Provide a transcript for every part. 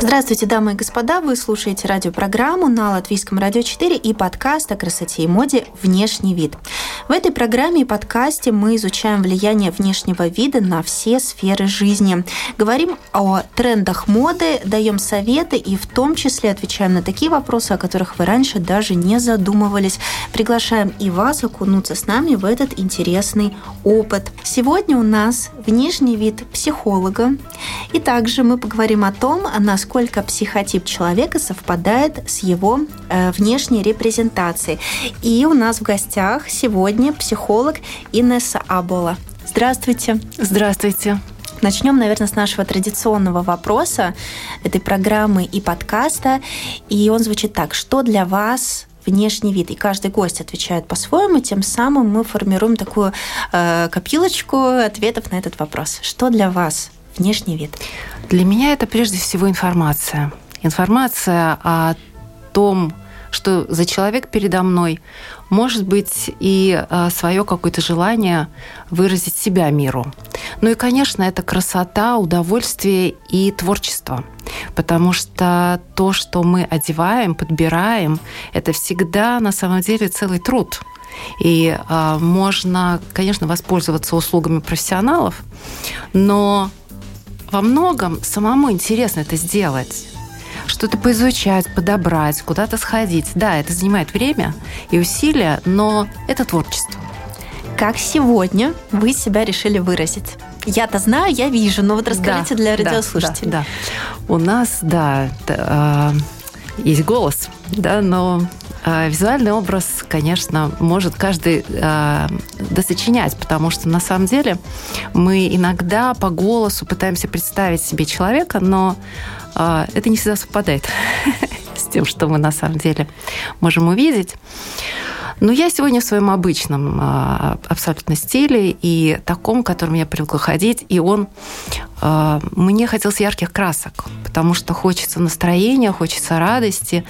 Здравствуйте, дамы и господа. Вы слушаете радиопрограмму на Латвийском радио 4 и подкаст о красоте и моде «Внешний вид». В этой программе и подкасте мы изучаем влияние внешнего вида на все сферы жизни. Говорим о трендах моды, даем советы и в том числе отвечаем на такие вопросы, о которых вы раньше даже не задумывались. Приглашаем и вас окунуться с нами в этот интересный опыт. Сегодня у нас внешний вид психолога. И также мы поговорим о том, насколько психотип человека совпадает с его э, внешней репрезентацией. И у нас в гостях сегодня психолог Инесса Абола. Здравствуйте. Здравствуйте. Начнем, наверное, с нашего традиционного вопроса этой программы и подкаста. И он звучит так. Что для вас внешний вид. И каждый гость отвечает по-своему, тем самым мы формируем такую э, копилочку ответов на этот вопрос. Что для вас внешний вид? Для меня это прежде всего информация. Информация о том, что за человек передо мной может быть и а, свое какое-то желание выразить себя миру. Ну и, конечно, это красота, удовольствие и творчество. Потому что то, что мы одеваем, подбираем, это всегда на самом деле целый труд. И э, можно, конечно, воспользоваться услугами профессионалов, но во многом самому интересно это сделать что-то поизучать, подобрать, куда-то сходить. Да, это занимает время и усилия, но это творчество. Как сегодня вы себя решили выразить? Я-то знаю, я вижу, но вот расскажите да, для радиослушателей. Да, да. У нас, да, э, есть голос, да, но а, визуальный образ, конечно, может каждый э, досочинять, потому что на самом деле мы иногда по голосу пытаемся представить себе человека, но э, это не всегда совпадает с тем, что мы на самом деле можем увидеть. Но я сегодня в своем обычном а, абсолютно стиле и таком, которым я привыкла ходить, и он а, мне хотелось ярких красок, потому что хочется настроения, хочется радости.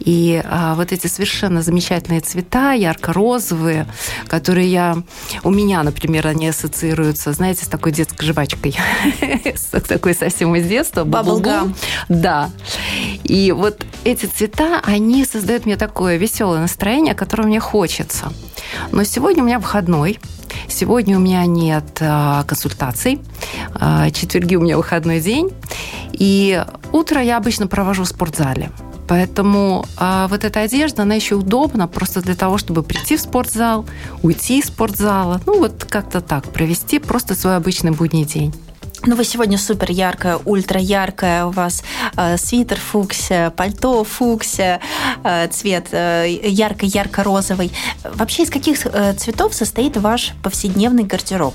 И а, вот эти совершенно замечательные цвета, ярко-розовые, которые я... У меня, например, они ассоциируются, знаете, с такой детской жвачкой. С такой совсем из детства. Баблгам. Да. И вот эти цвета, они создают мне такое веселое настроение, которое мне хочется. Но сегодня у меня выходной. Сегодня у меня нет а, консультаций. А, четверги у меня выходной день. И утро я обычно провожу в спортзале. Поэтому а, вот эта одежда, она еще удобна просто для того, чтобы прийти в спортзал, уйти из спортзала. Ну, вот как-то так, провести просто свой обычный будний день. Ну, вы сегодня супер яркая, ультра яркая. У вас э, свитер фуксия, пальто фуксия, э, цвет э, ярко-ярко-розовый. Вообще, из каких э, цветов состоит ваш повседневный гардероб?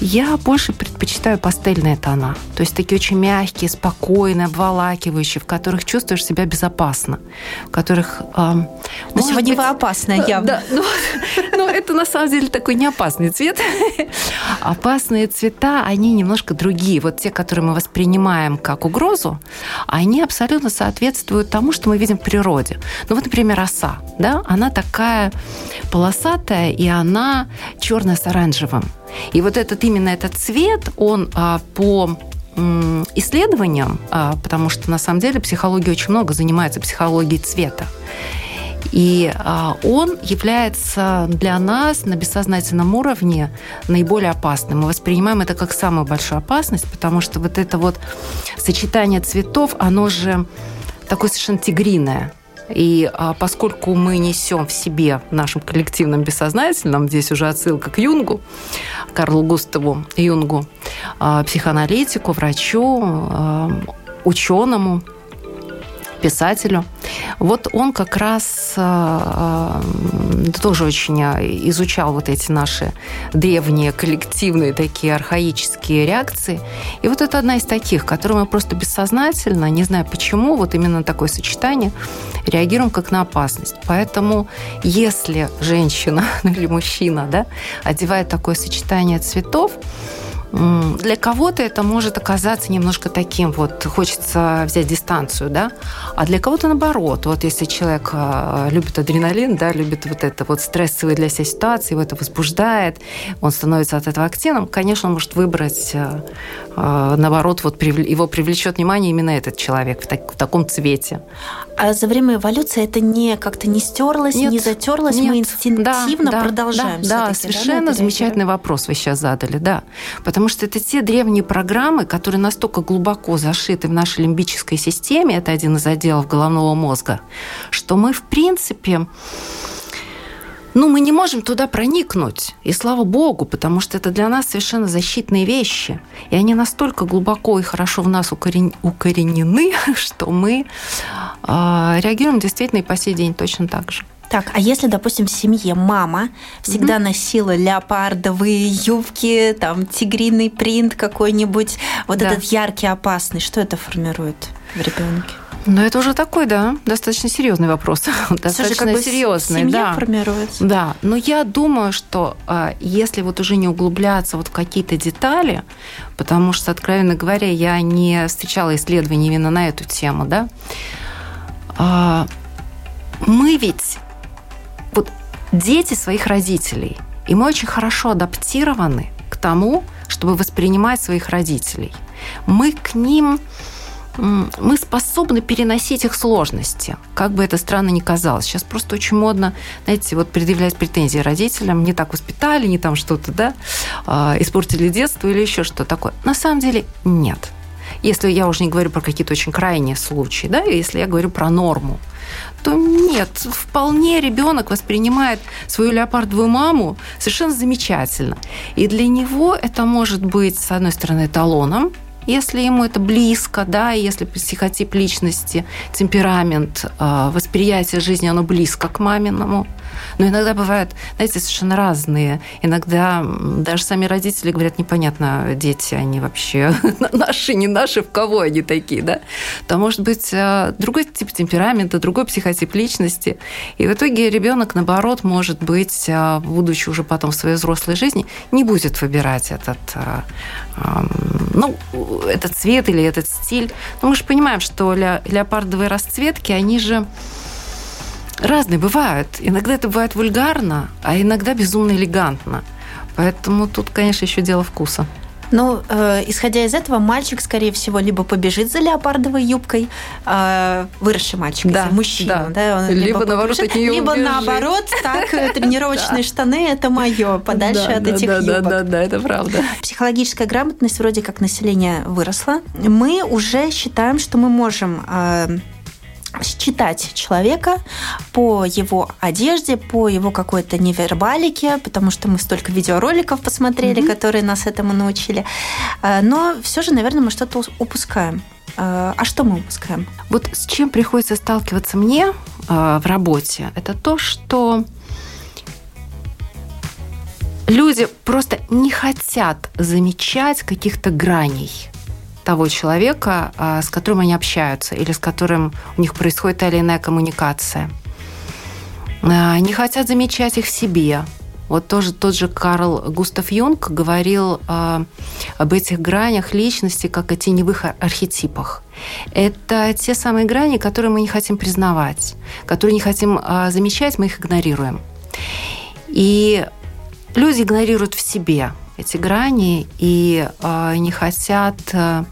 Я больше предпочитаю пастельные тона. То есть такие очень мягкие, спокойные, обволакивающие, в которых чувствуешь себя безопасно. В которых... Э, Но сегодня быть, вы опасная явно. Да, ну, ну, это на самом деле такой не опасный цвет. Опасные цвета, они немножко другие. Вот те, которые мы воспринимаем как угрозу, они абсолютно соответствуют тому, что мы видим в природе. Ну вот, например, оса. Да? Она такая полосатая, и она черная с оранжевым. И вот этот именно этот цвет, он а, по исследованиям, а, потому что на самом деле психология очень много занимается психологией цвета. И а, он является для нас на бессознательном уровне наиболее опасным. Мы воспринимаем это как самую большую опасность, потому что вот это вот сочетание цветов, оно же такое совершенно тигриное. И а, поскольку мы несем в себе, в нашем коллективном бессознательном, здесь уже отсылка к Юнгу, Карлу Густаву Юнгу, а, психоаналитику, врачу, а, ученому, писателю. Вот он как раз э, э, тоже очень изучал вот эти наши древние коллективные такие архаические реакции. И вот это одна из таких, которые мы просто бессознательно, не знаю почему, вот именно такое сочетание, реагируем как на опасность. Поэтому если женщина или мужчина да, одевает такое сочетание цветов, для кого-то это может оказаться немножко таким, вот хочется взять дистанцию, да, а для кого-то наоборот. Вот если человек а, любит адреналин, да, любит вот это вот стрессовые для себя ситуации, его это возбуждает, он становится от этого активным, конечно, он может выбрать, а, а, наоборот, вот его привлечет внимание именно этот человек в, так, в таком цвете. А за время эволюции это не как-то не стерлось, нет, не затерлось, нет. мы инстинктивно да, продолжаем. Да, да совершенно да, замечательный вопрос вы сейчас задали, да. Потому что это те древние программы, которые настолько глубоко зашиты в нашей лимбической системе, это один из отделов головного мозга, что мы, в принципе, ну, мы не можем туда проникнуть. И слава богу, потому что это для нас совершенно защитные вещи. И они настолько глубоко и хорошо в нас укорен... укоренены, что мы э, реагируем действительно и по сей день точно так же. Так, а если, допустим, в семье мама всегда mm-hmm. носила леопардовые юбки, там тигриный принт какой-нибудь, вот да. этот яркий, опасный, что это формирует в ребенке? Ну, это уже такой, да, достаточно серьезный вопрос. достаточно как бы серьезный, да. формируется. Да, но я думаю, что а, если вот уже не углубляться вот в какие-то детали, потому что, откровенно говоря, я не встречала исследований именно на эту тему, да, а, мы ведь дети своих родителей, и мы очень хорошо адаптированы к тому, чтобы воспринимать своих родителей. Мы к ним мы способны переносить их сложности, как бы это странно ни казалось. Сейчас просто очень модно, знаете, вот предъявлять претензии родителям, не так воспитали, не там что-то, да, а, испортили детство или еще что-то такое. На самом деле нет. Если я уже не говорю про какие-то очень крайние случаи, да, если я говорю про норму, то нет, вполне ребенок воспринимает свою леопардовую маму совершенно замечательно. И для него это может быть, с одной стороны, эталоном, если ему это близко, да, если психотип личности, темперамент, а, восприятие жизни, оно близко к маминому. Но иногда бывают, знаете, совершенно разные. Иногда даже сами родители говорят, непонятно, дети, они вообще наши, не наши, в кого они такие, да? То может быть а, другой тип темперамента, другой психотип личности. И в итоге ребенок, наоборот, может быть, а, будучи уже потом в своей взрослой жизни, не будет выбирать этот, ну, этот цвет или этот стиль. Но мы же понимаем, что леопардовые расцветки, они же разные бывают. Иногда это бывает вульгарно, а иногда безумно элегантно. Поэтому тут, конечно, еще дело вкуса. Ну, э, исходя из этого, мальчик, скорее всего, либо побежит за леопардовой юбкой, э, выросший мальчик, да, мужчина, да. да он либо, либо наоборот, от нее либо убежит. наоборот, так э, тренировочные штаны это мое, подальше от этих юбок. Да, да, да, это правда. Психологическая грамотность вроде как население выросла. Мы уже считаем, что мы можем э, считать человека по его одежде, по его какой-то невербалике, потому что мы столько видеороликов посмотрели, mm-hmm. которые нас этому научили. Э, но все же, наверное, мы что-то упускаем. Э, а что мы упускаем? Вот с чем приходится сталкиваться мне э, в работе, это то, что люди просто не хотят замечать каких-то граней того человека, а, с которым они общаются или с которым у них происходит та или иная коммуникация. А, не хотят замечать их в себе. Вот тоже тот же Карл Густав Юнг говорил э, об этих гранях личности, как о теневых архетипах. Это те самые грани, которые мы не хотим признавать, которые не хотим э, замечать, мы их игнорируем. И люди игнорируют в себе эти грани и э, не хотят э,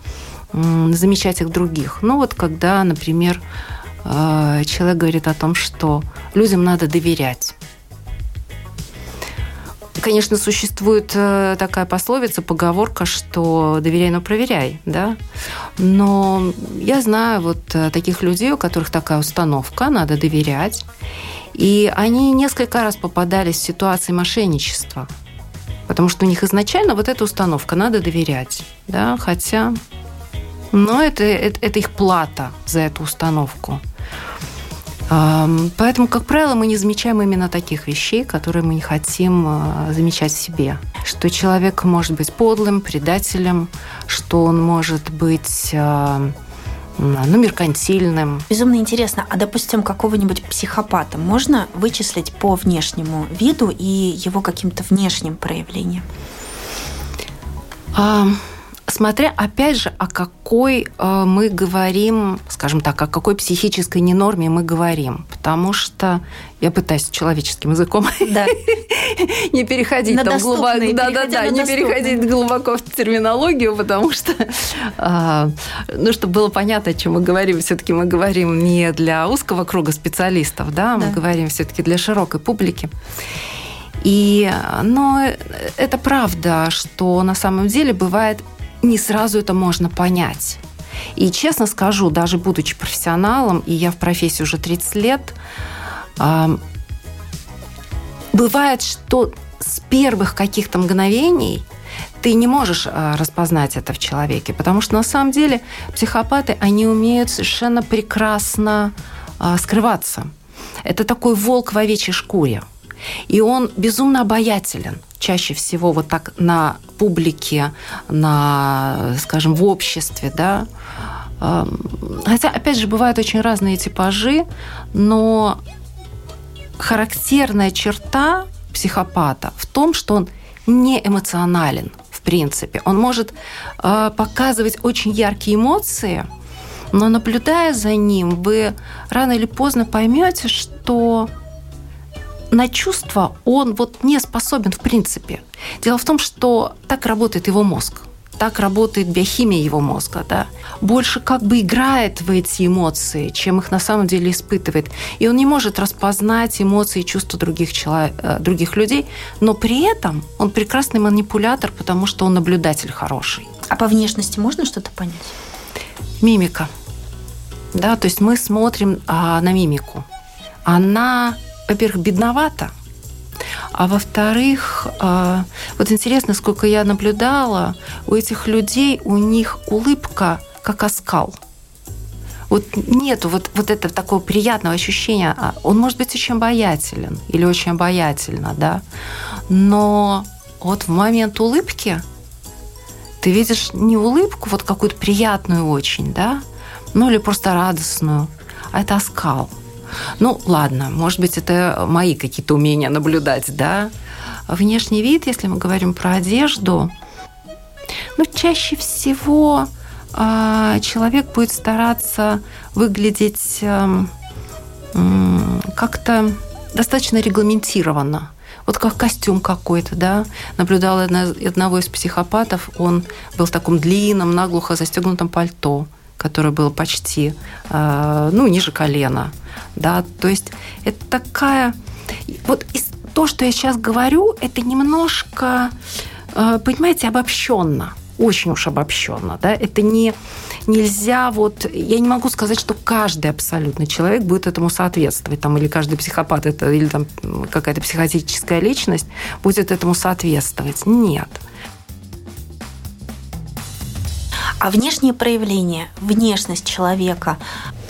замечать их других. Ну вот когда, например, э, человек говорит о том, что людям надо доверять. Конечно, существует э, такая пословица, поговорка, что доверяй, но проверяй, да. Но я знаю вот э, таких людей, у которых такая установка, надо доверять. И они несколько раз попадались в ситуации мошенничества – Потому что у них изначально вот эта установка, надо доверять. Да? Хотя, но это, это, это их плата за эту установку. Поэтому, как правило, мы не замечаем именно таких вещей, которые мы не хотим а, замечать в себе. Что человек может быть подлым, предателем, что он может быть ну, меркантильным. Безумно интересно. А, допустим, какого-нибудь психопата можно вычислить по внешнему виду и его каким-то внешним проявлениям? Смотря, опять же, о какой э, мы говорим, скажем так, о какой психической ненорме мы говорим. Потому что я пытаюсь человеческим языком да. не переходить на там глубоко, да, да, да, не переходить глубоко в терминологию, потому что, э, ну, чтобы было понятно, о чем мы говорим, все-таки мы говорим не для узкого круга специалистов, да, мы да. говорим все-таки для широкой публики. И, но это правда, что на самом деле бывает не сразу это можно понять. И честно скажу, даже будучи профессионалом, и я в профессии уже 30 лет, бывает, что с первых каких-то мгновений ты не можешь а, распознать это в человеке, потому что на самом деле психопаты, они умеют совершенно прекрасно а, скрываться. Это такой волк в овечьей шкуре. И он безумно обаятелен чаще всего вот так на публике, на, скажем, в обществе, да. Хотя, опять же, бывают очень разные типажи, но характерная черта психопата в том, что он не эмоционален, в принципе. Он может э, показывать очень яркие эмоции, но наблюдая за ним, вы рано или поздно поймете, что на чувства он вот не способен в принципе. Дело в том, что так работает его мозг так работает биохимия его мозга, да, больше как бы играет в эти эмоции, чем их на самом деле испытывает. И он не может распознать эмоции и чувства других, человек, э, других людей, но при этом он прекрасный манипулятор, потому что он наблюдатель хороший. А по внешности можно что-то понять? Мимика. Да, то есть мы смотрим а, на мимику. Она во-первых, бедновато, а во-вторых, а, вот интересно, сколько я наблюдала, у этих людей у них улыбка как оскал. Вот нету вот, вот этого такого приятного ощущения. А, он может быть очень обаятелен или очень обаятельно, да, но вот в момент улыбки ты видишь не улыбку, вот какую-то приятную очень, да, ну или просто радостную, а это оскал – ну, ладно, может быть, это мои какие-то умения наблюдать, да. Внешний вид, если мы говорим про одежду, ну, чаще всего э, человек будет стараться выглядеть э, э, как-то достаточно регламентированно. Вот как костюм какой-то, да. Наблюдала одного из психопатов, он был в таком длинном, наглухо застегнутом пальто которое было почти, э, ну, ниже колена, да, то есть это такая, вот то, что я сейчас говорю, это немножко, э, понимаете, обобщенно, очень уж обобщенно, да, это не нельзя вот, я не могу сказать, что каждый абсолютно человек будет этому соответствовать, там, или каждый психопат это, или там какая-то психотическая личность будет этому соответствовать. Нет. А внешние проявления, внешность человека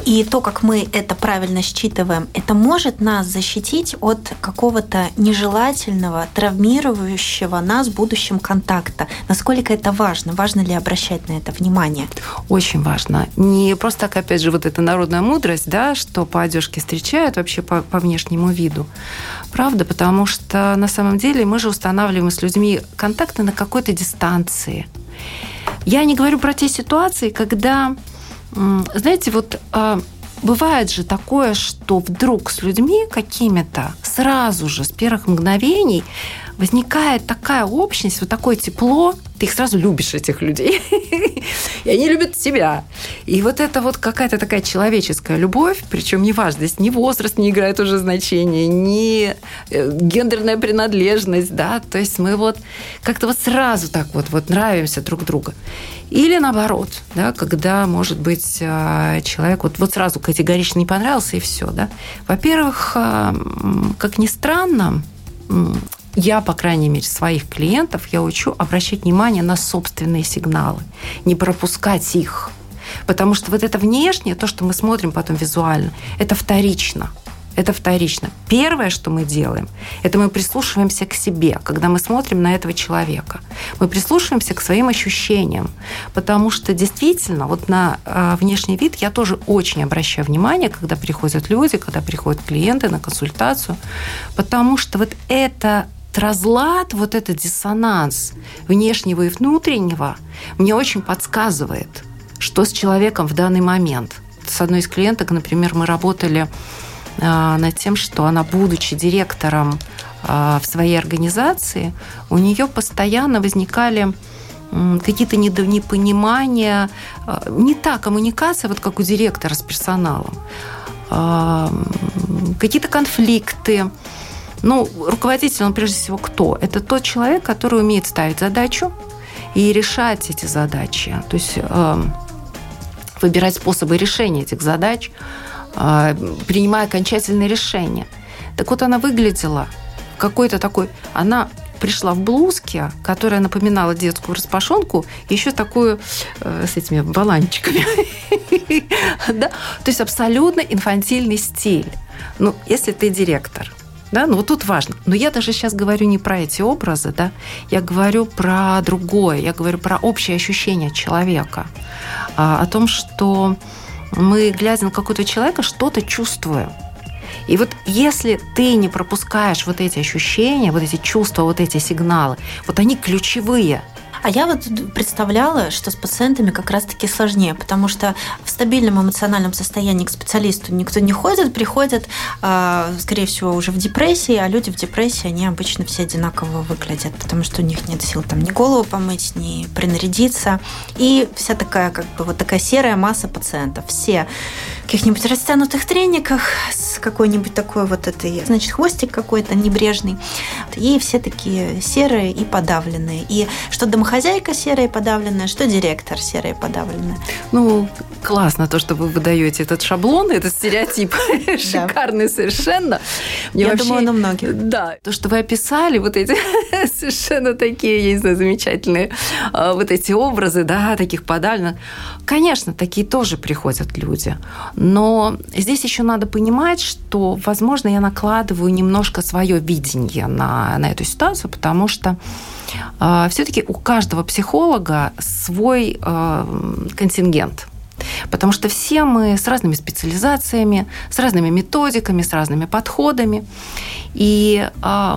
и то, как мы это правильно считываем, это может нас защитить от какого-то нежелательного, травмирующего нас в будущем контакта. Насколько это важно? Важно ли обращать на это внимание? Очень важно. Не просто так, опять же, вот эта народная мудрость, да, что по одежке встречают, вообще по, по внешнему виду. Правда, потому что на самом деле мы же устанавливаем с людьми контакты на какой-то дистанции. Я не говорю про те ситуации, когда, знаете, вот а, бывает же такое, что вдруг с людьми какими-то сразу же, с первых мгновений, возникает такая общность, вот такое тепло, ты их сразу любишь, этих людей, и они любят тебя. И вот это вот какая-то такая человеческая любовь, причем неважно, здесь ни возраст не играет уже значения, ни э, гендерная принадлежность, да, то есть мы вот как-то вот сразу так вот, вот нравимся друг другу. Или наоборот, да, когда, может быть, э, человек вот, вот сразу категорично не понравился, и все, да. Во-первых, э, как ни странно, я, по крайней мере, своих клиентов, я учу обращать внимание на собственные сигналы, не пропускать их. Потому что вот это внешнее, то, что мы смотрим потом визуально, это вторично – это вторично. Первое, что мы делаем, это мы прислушиваемся к себе, когда мы смотрим на этого человека. Мы прислушиваемся к своим ощущениям, потому что действительно вот на э, внешний вид я тоже очень обращаю внимание, когда приходят люди, когда приходят клиенты на консультацию, потому что вот это разлад, вот этот диссонанс внешнего и внутреннего мне очень подсказывает, что с человеком в данный момент. С одной из клиенток, например, мы работали а, над тем, что она, будучи директором а, в своей организации, у нее постоянно возникали какие-то недопонимания, а, не та коммуникация, вот как у директора с персоналом, какие-то конфликты. Ну, руководитель, он прежде всего кто? Это тот человек, который умеет ставить задачу и решать эти задачи. То есть выбирать способы решения этих задач, принимая окончательные решения. Так вот, она выглядела какой-то такой... Она пришла в блузке, которая напоминала детскую распашонку, еще такую э, с этими баланчиками. То есть абсолютно инфантильный стиль. Ну, если ты директор, да, ну вот тут важно. Но я даже сейчас говорю не про эти образы, да, я говорю про другое, я говорю про общее ощущение человека, а, о том, что мы, глядя на какого-то человека, что-то чувствуем. И вот если ты не пропускаешь вот эти ощущения, вот эти чувства, вот эти сигналы, вот они ключевые – а я вот представляла, что с пациентами как раз-таки сложнее, потому что в стабильном эмоциональном состоянии к специалисту никто не ходит, приходят, а, скорее всего, уже в депрессии, а люди в депрессии, они обычно все одинаково выглядят, потому что у них нет сил там ни голову помыть, ни принарядиться. И вся такая, как бы, вот такая серая масса пациентов. Все каких-нибудь растянутых трениках с какой-нибудь такой вот этой, значит, хвостик какой-то небрежный. И все такие серые и подавленные. И что домохозяйка хозяйка серая и подавленная, что директор серая и подавленная. Ну, классно то, что вы выдаете этот шаблон, этот стереотип. Шикарный совершенно. Я думаю, на многих. Да. То, что вы описали, вот эти совершенно такие, я не знаю, замечательные а, вот эти образы, да, таких подавленных. Конечно, такие тоже приходят люди. Но здесь еще надо понимать, что, возможно, я накладываю немножко свое видение на, на эту ситуацию, потому что а, все-таки у каждого психолога свой а, контингент. Потому что все мы с разными специализациями, с разными методиками, с разными подходами. И э,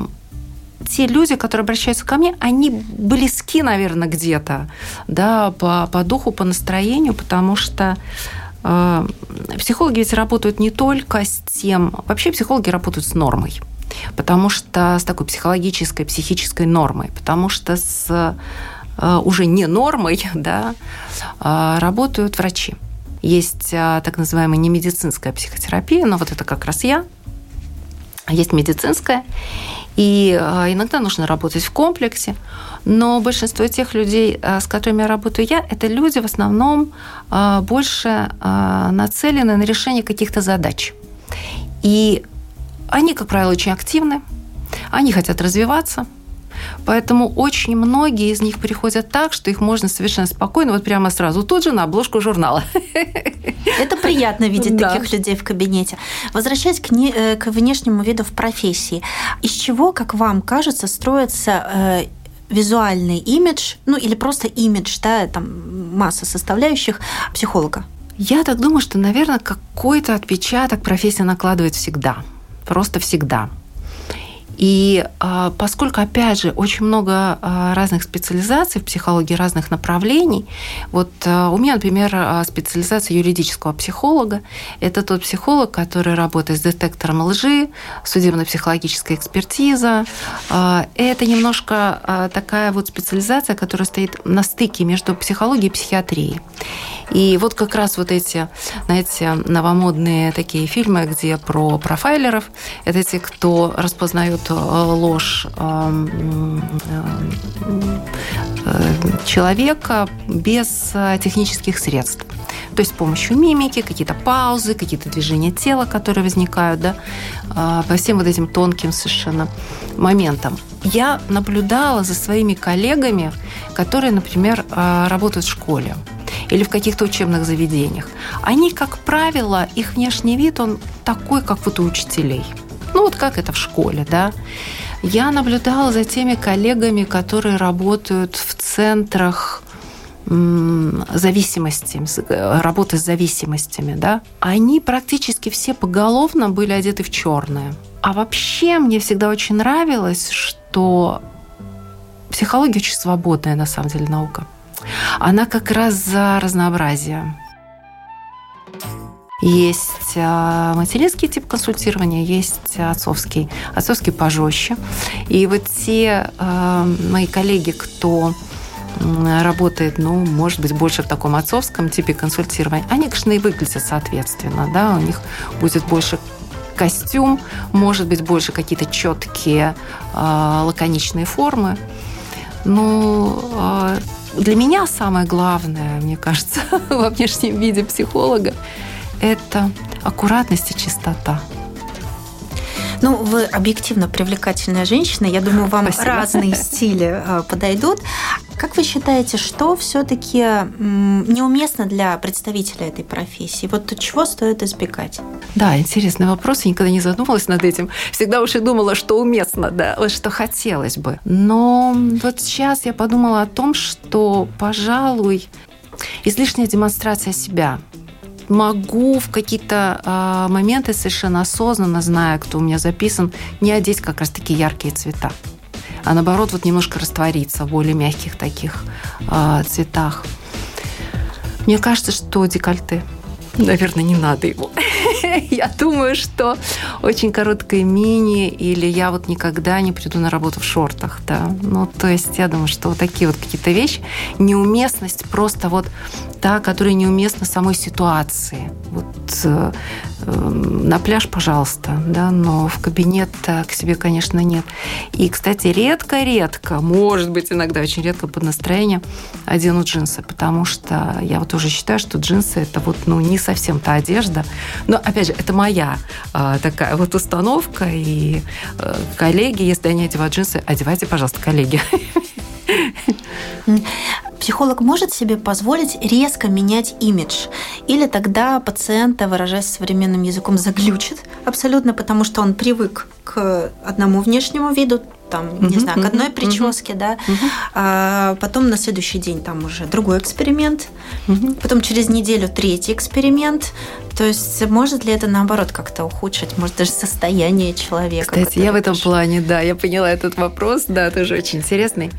те люди, которые обращаются ко мне, они близки, наверное, где-то да, по, по духу, по настроению, потому что э, психологи ведь работают не только с тем... Вообще психологи работают с нормой потому что с такой психологической, психической нормой, потому что с э, уже не нормой да, э, работают врачи. Есть так называемая немедицинская психотерапия, но вот это как раз я. Есть медицинская, и иногда нужно работать в комплексе. Но большинство тех людей, с которыми я работаю я, это люди в основном больше нацелены на решение каких-то задач. И они, как правило, очень активны, они хотят развиваться, Поэтому очень многие из них приходят так, что их можно совершенно спокойно, вот прямо сразу тут же на обложку журнала. Это приятно видеть да. таких людей в кабинете. Возвращаясь к, не, э, к внешнему виду в профессии, из чего, как вам кажется, строится э, визуальный имидж, ну или просто имидж, да, там масса составляющих психолога? Я так думаю, что, наверное, какой-то отпечаток профессия накладывает всегда – просто всегда. И а, поскольку, опять же, очень много а, разных специализаций в психологии, разных направлений, вот а, у меня, например, специализация юридического психолога. Это тот психолог, который работает с детектором лжи, судебно-психологическая экспертиза. Это немножко такая вот специализация, которая стоит на стыке между психологией и психиатрией. И вот как раз вот эти, знаете, новомодные такие фильмы, где про профайлеров, это те, кто распознают э, ложь э, э, человека без технических средств. То есть с помощью мимики, какие-то паузы, какие-то движения тела, которые возникают, да, по всем вот этим тонким совершенно моментам. Я наблюдала за своими коллегами, которые, например, работают в школе или в каких-то учебных заведениях, они, как правило, их внешний вид, он такой, как вот у учителей. Ну вот как это в школе, да. Я наблюдала за теми коллегами, которые работают в центрах зависимости, работы с зависимостями, да, они практически все поголовно были одеты в черное. А вообще мне всегда очень нравилось, что что психология очень свободная, на самом деле, наука. Она как раз за разнообразие. Есть а, материнский тип консультирования, есть отцовский. Отцовский пожестче. И вот те э, мои коллеги, кто работает, ну, может быть, больше в таком отцовском типе консультирования, они, конечно, и выглядят соответственно, да, у них будет больше костюм, может быть, больше какие-то четкие э, лаконичные формы. Но э, для меня самое главное, мне кажется, во внешнем виде психолога, это аккуратность и чистота. Ну, вы объективно привлекательная женщина. Я думаю, вам Спасибо. разные стили э, подойдут. Как вы считаете, что все-таки неуместно для представителя этой профессии? Вот чего стоит избегать? Да, интересный вопрос. Я никогда не задумывалась над этим. Всегда уж и думала, что уместно, да, вот что хотелось бы. Но вот сейчас я подумала о том, что, пожалуй, излишняя демонстрация себя – могу в какие-то э, моменты совершенно осознанно, зная, кто у меня записан, не одеть как раз таки яркие цвета, а наоборот вот немножко раствориться в более мягких таких э, цветах. Мне кажется, что декольте наверное, не надо его. я думаю, что очень короткое мини или я вот никогда не приду на работу в шортах, да. Ну, то есть я думаю, что вот такие вот какие-то вещи, неуместность просто вот та, которая неуместна самой ситуации. Вот э, Эм, на пляж, пожалуйста, да, но в кабинет к себе, конечно, нет. И, кстати, редко-редко, может быть, иногда очень редко под настроение одену джинсы, потому что я вот уже считаю, что джинсы это вот, ну, не совсем та одежда. Но, опять же, это моя а, такая вот установка, и а, коллеги, если они одевают джинсы, одевайте, пожалуйста, коллеги. Психолог может себе позволить резко менять имидж? Или тогда пациента, выражаясь современным языком, заглючит абсолютно, потому что он привык к одному внешнему виду, там, uh-huh, не знаю, к одной uh-huh, прическе, uh-huh, да, uh-huh. а потом на следующий день там уже другой эксперимент, uh-huh. потом через неделю третий эксперимент. То есть может ли это наоборот как-то ухудшить, может даже состояние человека? Кстати, я в этом плане, да, я поняла этот вопрос, да, тоже очень интересный.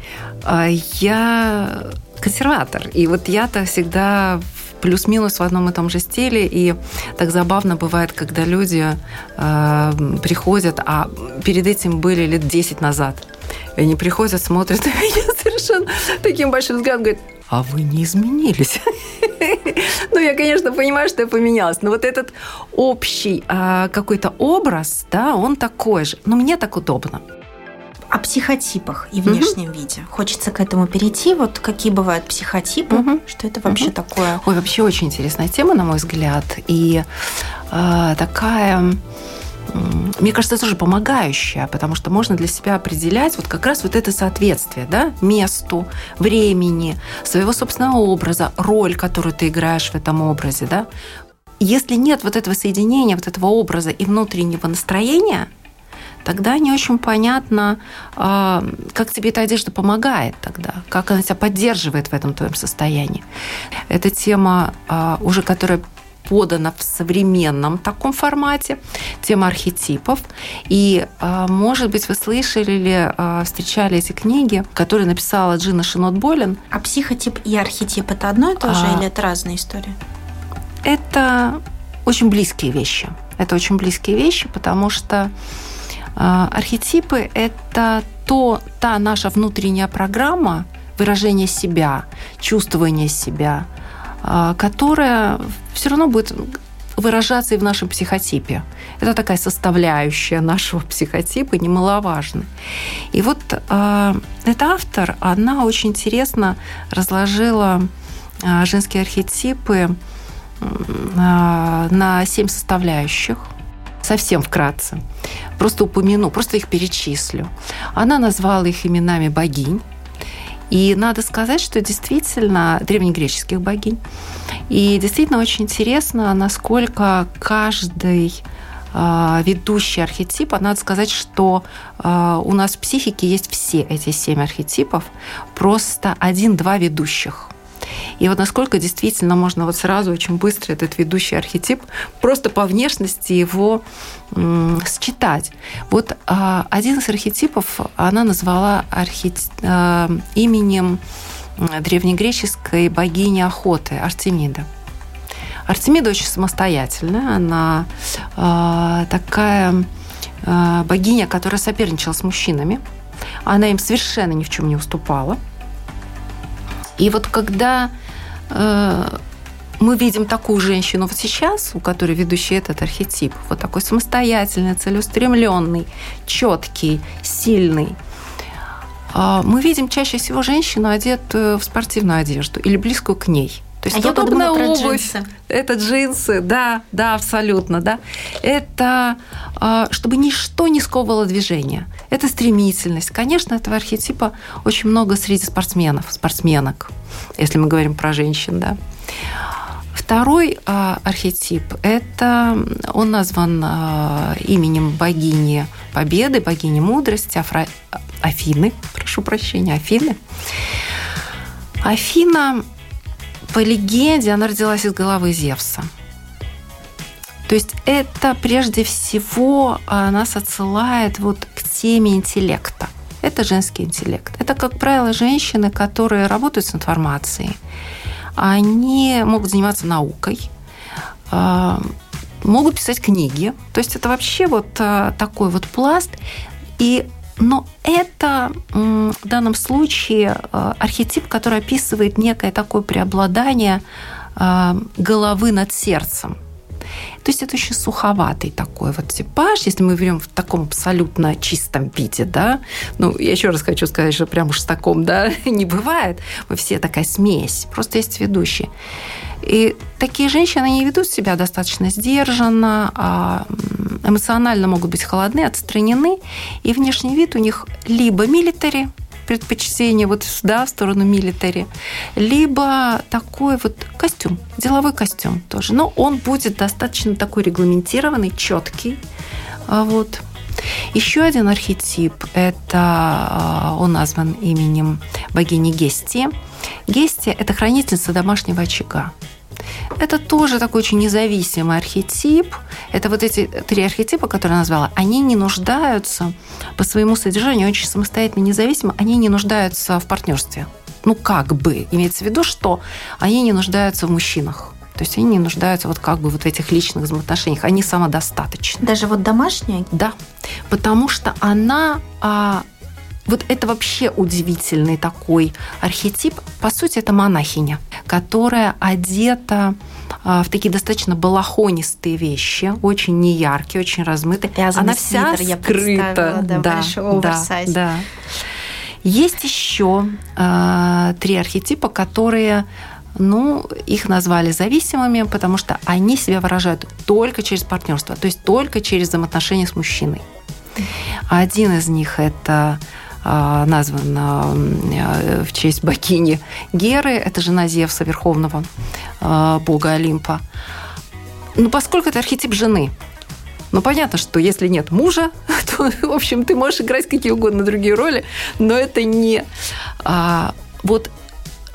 А Я консерватор, и вот я-то всегда плюс-минус в одном и том же стиле. И так забавно бывает, когда люди э, приходят, а перед этим были лет 10 назад. И они приходят, смотрят на меня совершенно таким большим взглядом, говорят, а вы не изменились. ну, я, конечно, понимаю, что я поменялась, но вот этот общий а, какой-то образ, да, он такой же. Но мне так удобно о психотипах и внешнем угу. виде. Хочется к этому перейти. Вот какие бывают психотипы, угу. что это вообще угу. такое? Ой, вообще очень интересная тема, на мой взгляд. И э, такая мне кажется, тоже помогающая, потому что можно для себя определять вот как раз вот это соответствие, да, месту, времени, своего собственного образа, роль, которую ты играешь в этом образе, да. Если нет вот этого соединения, вот этого образа и внутреннего настроения, тогда не очень понятно, а, как тебе эта одежда помогает тогда, как она тебя поддерживает в этом твоем состоянии. Эта тема а, уже, которая подана в современном таком формате, тема архетипов. И, а, может быть, вы слышали или встречали эти книги, которые написала Джина Шинот Болин. А психотип и архетип – это одно и то же а, или это разные истории? Это очень близкие вещи. Это очень близкие вещи, потому что архетипы – это то, та наша внутренняя программа выражения себя, чувствования себя, а, которая все равно будет выражаться и в нашем психотипе. Это такая составляющая нашего психотипа, немаловажная. И вот э, эта автор, она очень интересно разложила э, женские архетипы э, на семь составляющих – совсем вкратце. Просто упомяну, просто их перечислю. Она назвала их именами богинь. И надо сказать, что действительно древнегреческих богинь. И действительно очень интересно, насколько каждый а, ведущий архетип, а надо сказать, что а, у нас в психике есть все эти семь архетипов, просто один-два ведущих. И вот насколько действительно можно вот сразу очень быстро этот ведущий архетип просто по внешности его считать. Вот а, один из архетипов она назвала архет... а, именем древнегреческой богини охоты Артемида. Артемида очень самостоятельная, она э, такая э, богиня, которая соперничала с мужчинами. Она им совершенно ни в чем не уступала. И вот когда э, мы видим такую женщину вот сейчас, у которой ведущий этот архетип, вот такой самостоятельный, целеустремленный, четкий, сильный, мы видим чаще всего женщину, одетую в спортивную одежду или близкую к ней – то есть а удобная обувь, джинсы. это джинсы, да, да, абсолютно, да. Это а, чтобы ничто не сковывало движение. Это стремительность. Конечно, этого архетипа очень много среди спортсменов, спортсменок, если мы говорим про женщин, да. Второй а, архетип – это он назван а, именем богини Победы, богини мудрости, Афра... Афины, прошу прощения, Афины. Афина по легенде, она родилась из головы Зевса. То есть это прежде всего нас отсылает вот к теме интеллекта. Это женский интеллект. Это, как правило, женщины, которые работают с информацией. Они могут заниматься наукой, а, могут писать книги. То есть это вообще вот а, такой вот пласт. И но это в данном случае э, архетип, который описывает некое такое преобладание э, головы над сердцем. То есть это очень суховатый такой вот типаж, если мы берем в таком абсолютно чистом виде, да. Ну, я еще раз хочу сказать, что прям уж с таком, да, не бывает. Мы все такая смесь, просто есть ведущие. И такие женщины не ведут себя достаточно сдержанно, а эмоционально могут быть холодны, отстранены, и внешний вид у них либо милитари, предпочтение вот да, в сторону милитари, либо такой вот костюм, деловой костюм тоже. Но он будет достаточно такой регламентированный, четкий. А вот. Еще один архетип – это а, он назван именем богини Гести. Гести – это хранительница домашнего очага. Это тоже такой очень независимый архетип. Это вот эти три архетипа, которые я назвала, они не нуждаются по своему содержанию очень самостоятельно независимо, они не нуждаются в партнерстве. Ну, как бы. Имеется в виду, что они не нуждаются в мужчинах. То есть они не нуждаются вот как бы вот в этих личных взаимоотношениях. Они самодостаточны. Даже вот домашняя? Да. Потому что она а, вот это вообще удивительный такой архетип. По сути, это монахиня, которая одета а, в такие достаточно балахонистые вещи, очень неяркие, очень размытые. Вязаный Она вся свитер, скрыта. да, да, да, да. Есть еще э, три архетипа, которые ну, их назвали зависимыми, потому что они себя выражают только через партнерство, то есть только через взаимоотношения с мужчиной. Один из них это а, назван а, в честь богини Геры, это жена Зевса, верховного а, бога Олимпа. Ну, поскольку это архетип жены, ну, понятно, что если нет мужа, то, в общем, ты можешь играть какие угодно другие роли, но это не... А, вот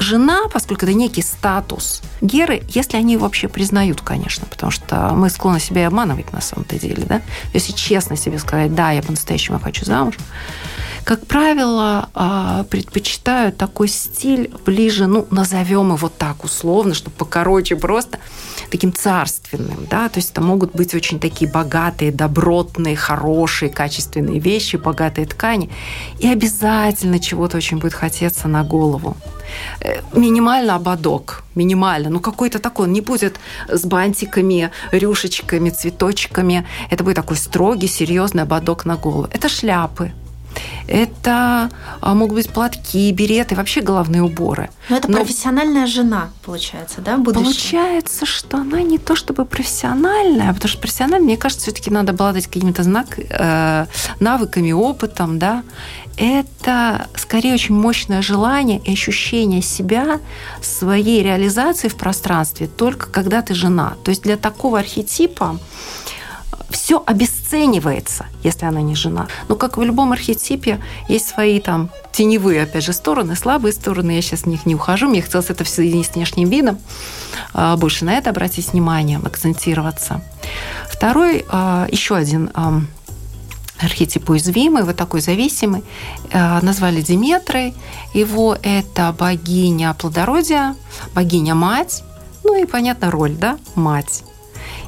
жена, поскольку это некий статус Геры, если они вообще признают, конечно, потому что мы склонны себя обманывать на самом-то деле, да? Если честно себе сказать, да, я по-настоящему хочу замуж, как правило, а, предпочитают такой стиль ближе, ну, назовем его так условно, чтобы покороче просто, таким царственным, да, то есть это могут быть очень такие богатые, добротные, хорошие, качественные вещи, богатые ткани, и обязательно чего-то очень будет хотеться на голову минимально ободок, минимально, ну какой-то такой, он не будет с бантиками, рюшечками, цветочками, это будет такой строгий, серьезный ободок на голову. Это шляпы, это а, могут быть платки, береты, вообще головные уборы. Но это Но... профессиональная жена, получается, да, будущая? Получается, что она не то чтобы профессиональная, потому что профессионально, мне кажется, все-таки надо обладать какими-то знак, э, навыками, опытом, да. Это скорее очень мощное желание и ощущение себя, своей реализации в пространстве только когда ты жена. То есть для такого архетипа все обесценивается, если она не жена. Но как в любом архетипе есть свои там теневые, опять же, стороны, слабые стороны. Я сейчас в них не ухожу. Мне хотелось это все соединить с внешним видом. А, больше на это обратить внимание, акцентироваться. Второй, а, еще один архетип уязвимый, вот такой зависимый, назвали Диметрой. Его это богиня плодородия, богиня-мать, ну и, понятно, роль, да, мать.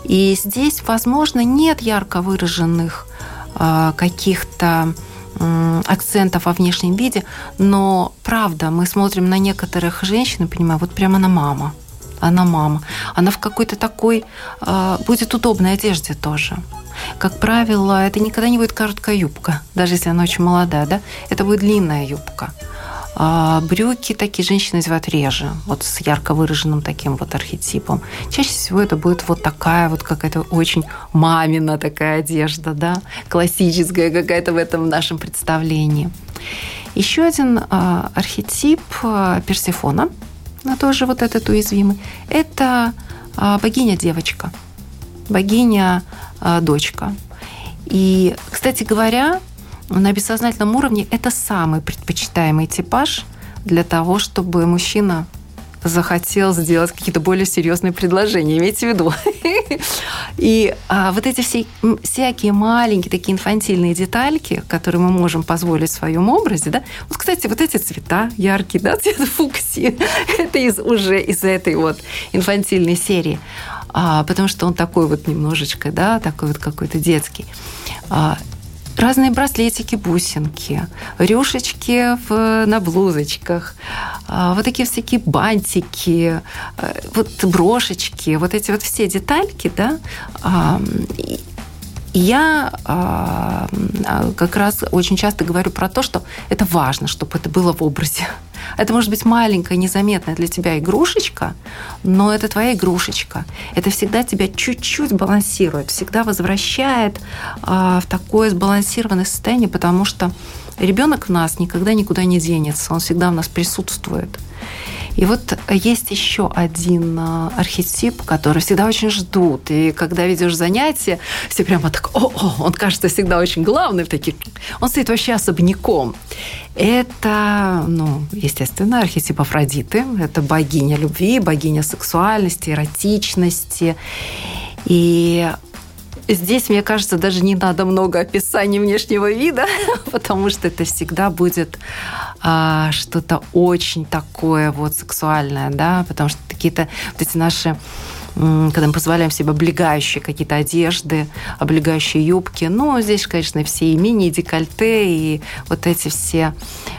И здесь, возможно, нет ярко выраженных а, каких-то акцентов во внешнем виде, но правда, мы смотрим на некоторых женщин и понимаем, вот прямо она мама, она мама, она в какой-то такой э, будет удобной одежде тоже. Как правило, это никогда не будет короткая юбка, даже если она очень молодая, да, это будет длинная юбка. А брюки такие женщины одевают реже, вот с ярко выраженным таким вот архетипом. Чаще всего это будет вот такая вот какая-то очень мамина такая одежда, да, классическая какая-то в этом нашем представлении. Еще один а, архетип а, Персифона, тоже вот этот уязвимый, это а, богиня-девочка, богиня-дочка. И, кстати говоря, на бессознательном уровне это самый предпочитаемый типаж для того, чтобы мужчина захотел сделать какие-то более серьезные предложения, имейте в виду. И а, вот эти все, всякие маленькие такие инфантильные детальки, которые мы можем позволить в своем образе, да, вот, кстати, вот эти цвета яркие, да, цвет фуксии, это из, уже из этой вот инфантильной серии, а, потому что он такой вот немножечко, да, такой вот какой-то детский. А, разные браслетики, бусинки, рюшечки в, на блузочках, а, вот такие всякие бантики, э, вот брошечки, вот эти вот все детальки, да, я а, как раз очень часто говорю про то, что это важно, чтобы это было в образе. Это может быть маленькая, незаметная для тебя игрушечка, но это твоя игрушечка. Это всегда тебя чуть-чуть балансирует, всегда возвращает а, в такое сбалансированное состояние, потому что ребенок в нас никогда никуда не денется, он всегда в нас присутствует. И вот есть еще один а, архетип, который всегда очень ждут. И когда ведешь занятия, все прямо так, о, о, он кажется всегда очень главный в таких. Он стоит вообще особняком. Это, ну, естественно, архетип Афродиты. Это богиня любви, богиня сексуальности, эротичности. И Здесь, мне кажется, даже не надо много описаний внешнего вида, потому что это всегда будет а, что-то очень такое вот сексуальное, да, потому что какие-то вот эти наши когда мы позволяем себе облегающие какие-то одежды, облегающие юбки. Ну, здесь, конечно, все и мини, и декольте, и вот эти все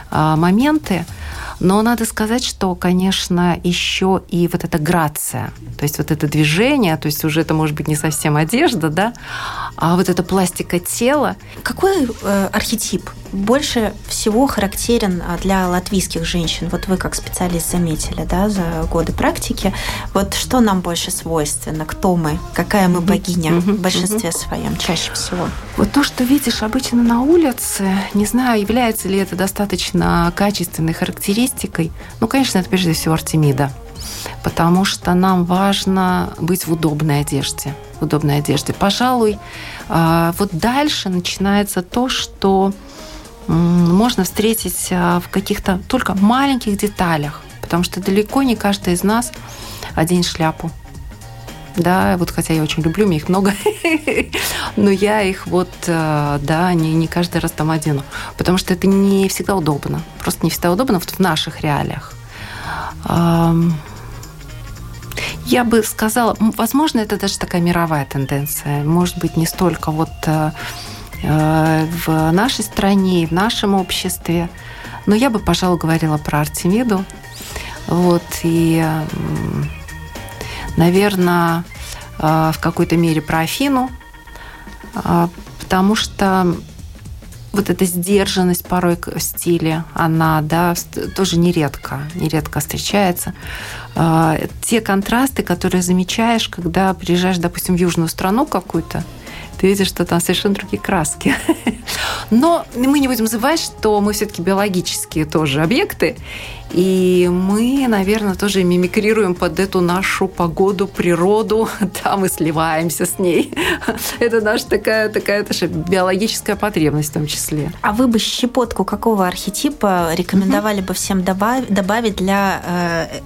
а, моменты. Но надо сказать, что, конечно, еще и вот эта грация, то есть вот это движение, то есть уже это может быть не совсем одежда, да, а вот эта пластика тела. Какой э, архетип больше всего характерен а, для латвийских женщин? Вот вы как специалист заметили, да, за годы практики. Вот что нам больше свойственно? Кто мы? Какая мы богиня в большинстве своем чаще всего? Вот то, что видишь обычно на улице, не знаю, является ли это достаточно качественной характеристикой, стилистикой, ну, конечно, это прежде всего Артемида, потому что нам важно быть в удобной одежде. В удобной одежде. Пожалуй, а, вот дальше начинается то, что можно встретить а, в каких-то только маленьких деталях, потому что далеко не каждый из нас оденет шляпу. Да, вот хотя я очень люблю, мне их много, но я их вот, э, да, не, не каждый раз там одену, потому что это не всегда удобно, просто не всегда удобно вот в наших реалиях. Я бы сказала, возможно, это даже такая мировая тенденция, может быть, не столько вот э, э, в нашей стране, в нашем обществе, но я бы, пожалуй, говорила про Артемиду, вот, и наверное, э, в какой-то мере про Афину, э, потому что вот эта сдержанность порой в стиле, она, да, тоже нередко, нередко встречается. Э, те контрасты, которые замечаешь, когда приезжаешь, допустим, в южную страну какую-то, ты видишь, что там совершенно другие краски. Но мы не будем забывать, что мы все-таки биологические тоже объекты, и мы, наверное, тоже мимикрируем под эту нашу погоду, природу. Да, мы сливаемся с ней. Это наша такая, такая наша биологическая потребность в том числе. А вы бы щепотку какого архетипа рекомендовали бы всем добавить для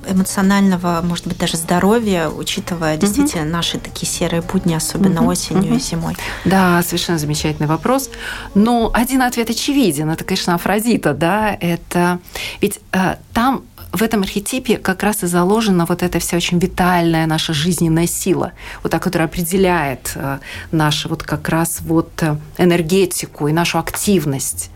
э, эмоционального, может быть, даже здоровья, учитывая действительно наши такие серые будни, особенно осенью и зимой? Да, совершенно замечательный вопрос. Но один ответ очевиден. Это, конечно, Афродита, да. Это ведь э, там в этом архетипе как раз и заложена вот эта вся очень витальная наша жизненная сила, вот та, которая определяет э, нашу вот как раз вот э, энергетику и нашу активность.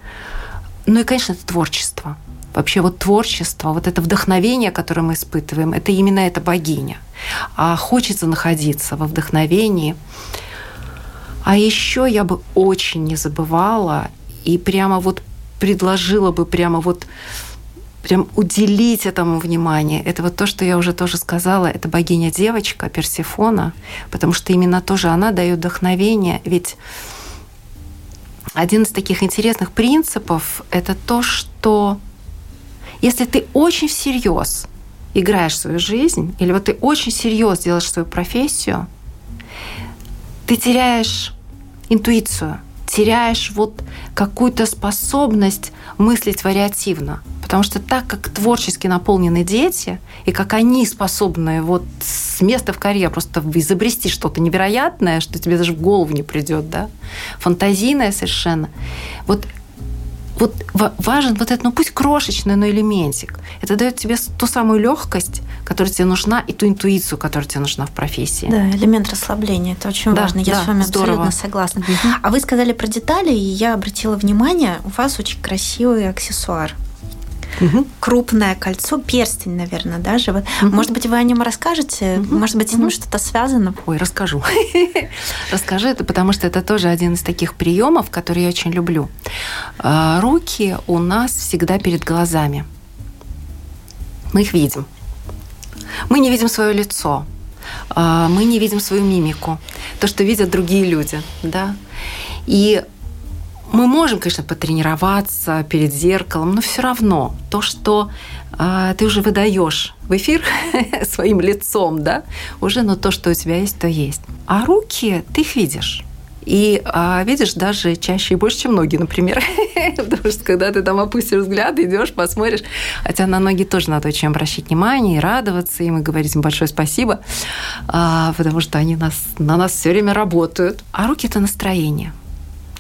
Ну и, конечно, это творчество. Вообще вот творчество, вот это вдохновение, которое мы испытываем, это именно эта богиня. А хочется находиться во вдохновении. А еще я бы очень не забывала и прямо вот предложила бы прямо вот прям уделить этому внимание. Это вот то, что я уже тоже сказала, это богиня-девочка Персифона, потому что именно тоже она дает вдохновение. Ведь один из таких интересных принципов – это то, что если ты очень всерьез играешь свою жизнь, или вот ты очень серьезно делаешь свою профессию, ты теряешь интуицию, теряешь вот какую-то способность мыслить вариативно. Потому что так как творчески наполнены дети, и как они способны вот с места в карьер просто изобрести что-то невероятное, что тебе даже в голову не придет, да, фантазийное совершенно. Вот вот важен вот этот, ну пусть крошечный, но элементик. Это дает тебе ту самую легкость, которая тебе нужна, и ту интуицию, которая тебе нужна в профессии. Да, элемент расслабления, это очень да, важно. Я да, с вами здорово. абсолютно согласна. Угу. А вы сказали про детали, и я обратила внимание, у вас очень красивый аксессуар угу. крупное кольцо, перстень, наверное, даже. Вот. Угу. Может быть, вы о нем расскажете? Угу. Может быть, с ним угу. что-то связано? Ой, расскажу. Расскажу это, потому что это тоже один из таких приемов, который я очень люблю. А, руки у нас всегда перед глазами. Мы их видим. Мы не видим свое лицо, а, мы не видим свою мимику, то, что видят другие люди, да. И мы можем, конечно, потренироваться перед зеркалом, но все равно то, что э, ты уже выдаешь в эфир своим лицом, да, уже, но то, что у тебя есть, то есть. А руки ты их видишь. И а, видишь даже чаще и больше, чем ноги, например. Потому что когда ты там опустишь взгляд, идешь, посмотришь. Хотя на ноги тоже надо очень обращать внимание и радоваться им, и говорить им большое спасибо, а, потому что они нас, на нас все время работают. А руки это настроение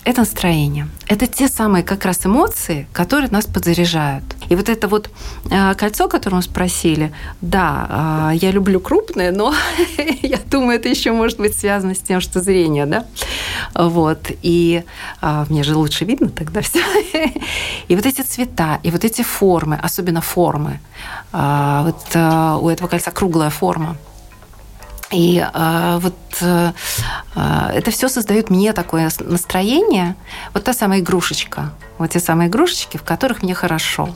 это настроение. Это те самые как раз эмоции, которые нас подзаряжают. И вот это вот э, кольцо, которое мы спросили, да, э, я люблю крупное, но я думаю, это еще может быть связано с тем, что зрение, да, вот. И э, мне же лучше видно тогда все. и вот эти цвета, и вот эти формы, особенно формы, вот у этого кольца круглая форма, и э, вот э, это все создает мне такое настроение, вот та самая игрушечка, вот те самые игрушечки, в которых мне хорошо.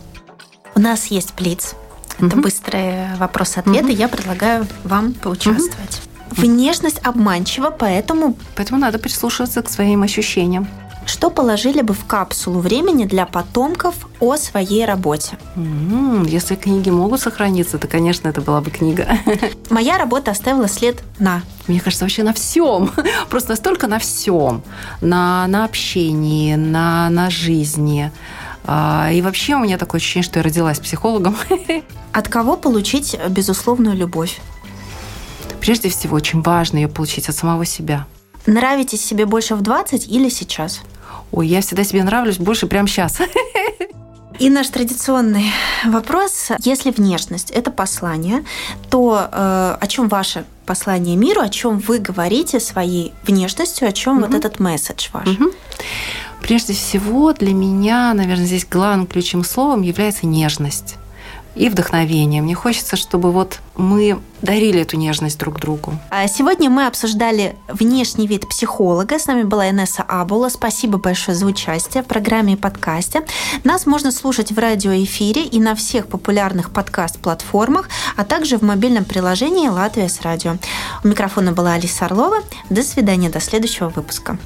У нас есть плиц. Это угу. быстрые вопросы-ответы. Угу. Я предлагаю вам поучаствовать. Угу. Внешность обманчива, поэтому... Поэтому надо прислушиваться к своим ощущениям. Что положили бы в капсулу времени для потомков о своей работе? Если книги могут сохраниться, то, конечно, это была бы книга. Моя работа оставила след на... Мне кажется, вообще на всем. Просто настолько на всем. На, на общении, на, на жизни. А, и вообще у меня такое ощущение, что я родилась психологом. От кого получить безусловную любовь? Прежде всего, очень важно ее получить от самого себя. Нравитесь себе больше в 20 или сейчас? Ой, я всегда себе нравлюсь больше прямо сейчас. И наш традиционный вопрос. Если внешность – это послание, то э, о чем ваше послание миру, о чем вы говорите своей внешностью, о чем угу. вот этот месседж ваш? Угу. Прежде всего, для меня, наверное, здесь главным ключевым словом является нежность. И вдохновением. Мне хочется, чтобы вот мы дарили эту нежность друг другу. А сегодня мы обсуждали внешний вид психолога. С нами была Инесса Абула. Спасибо большое за участие в программе и подкасте. Нас можно слушать в радиоэфире и на всех популярных подкаст-платформах, а также в мобильном приложении «Латвия с радио». У микрофона была Алиса Орлова. До свидания, до следующего выпуска.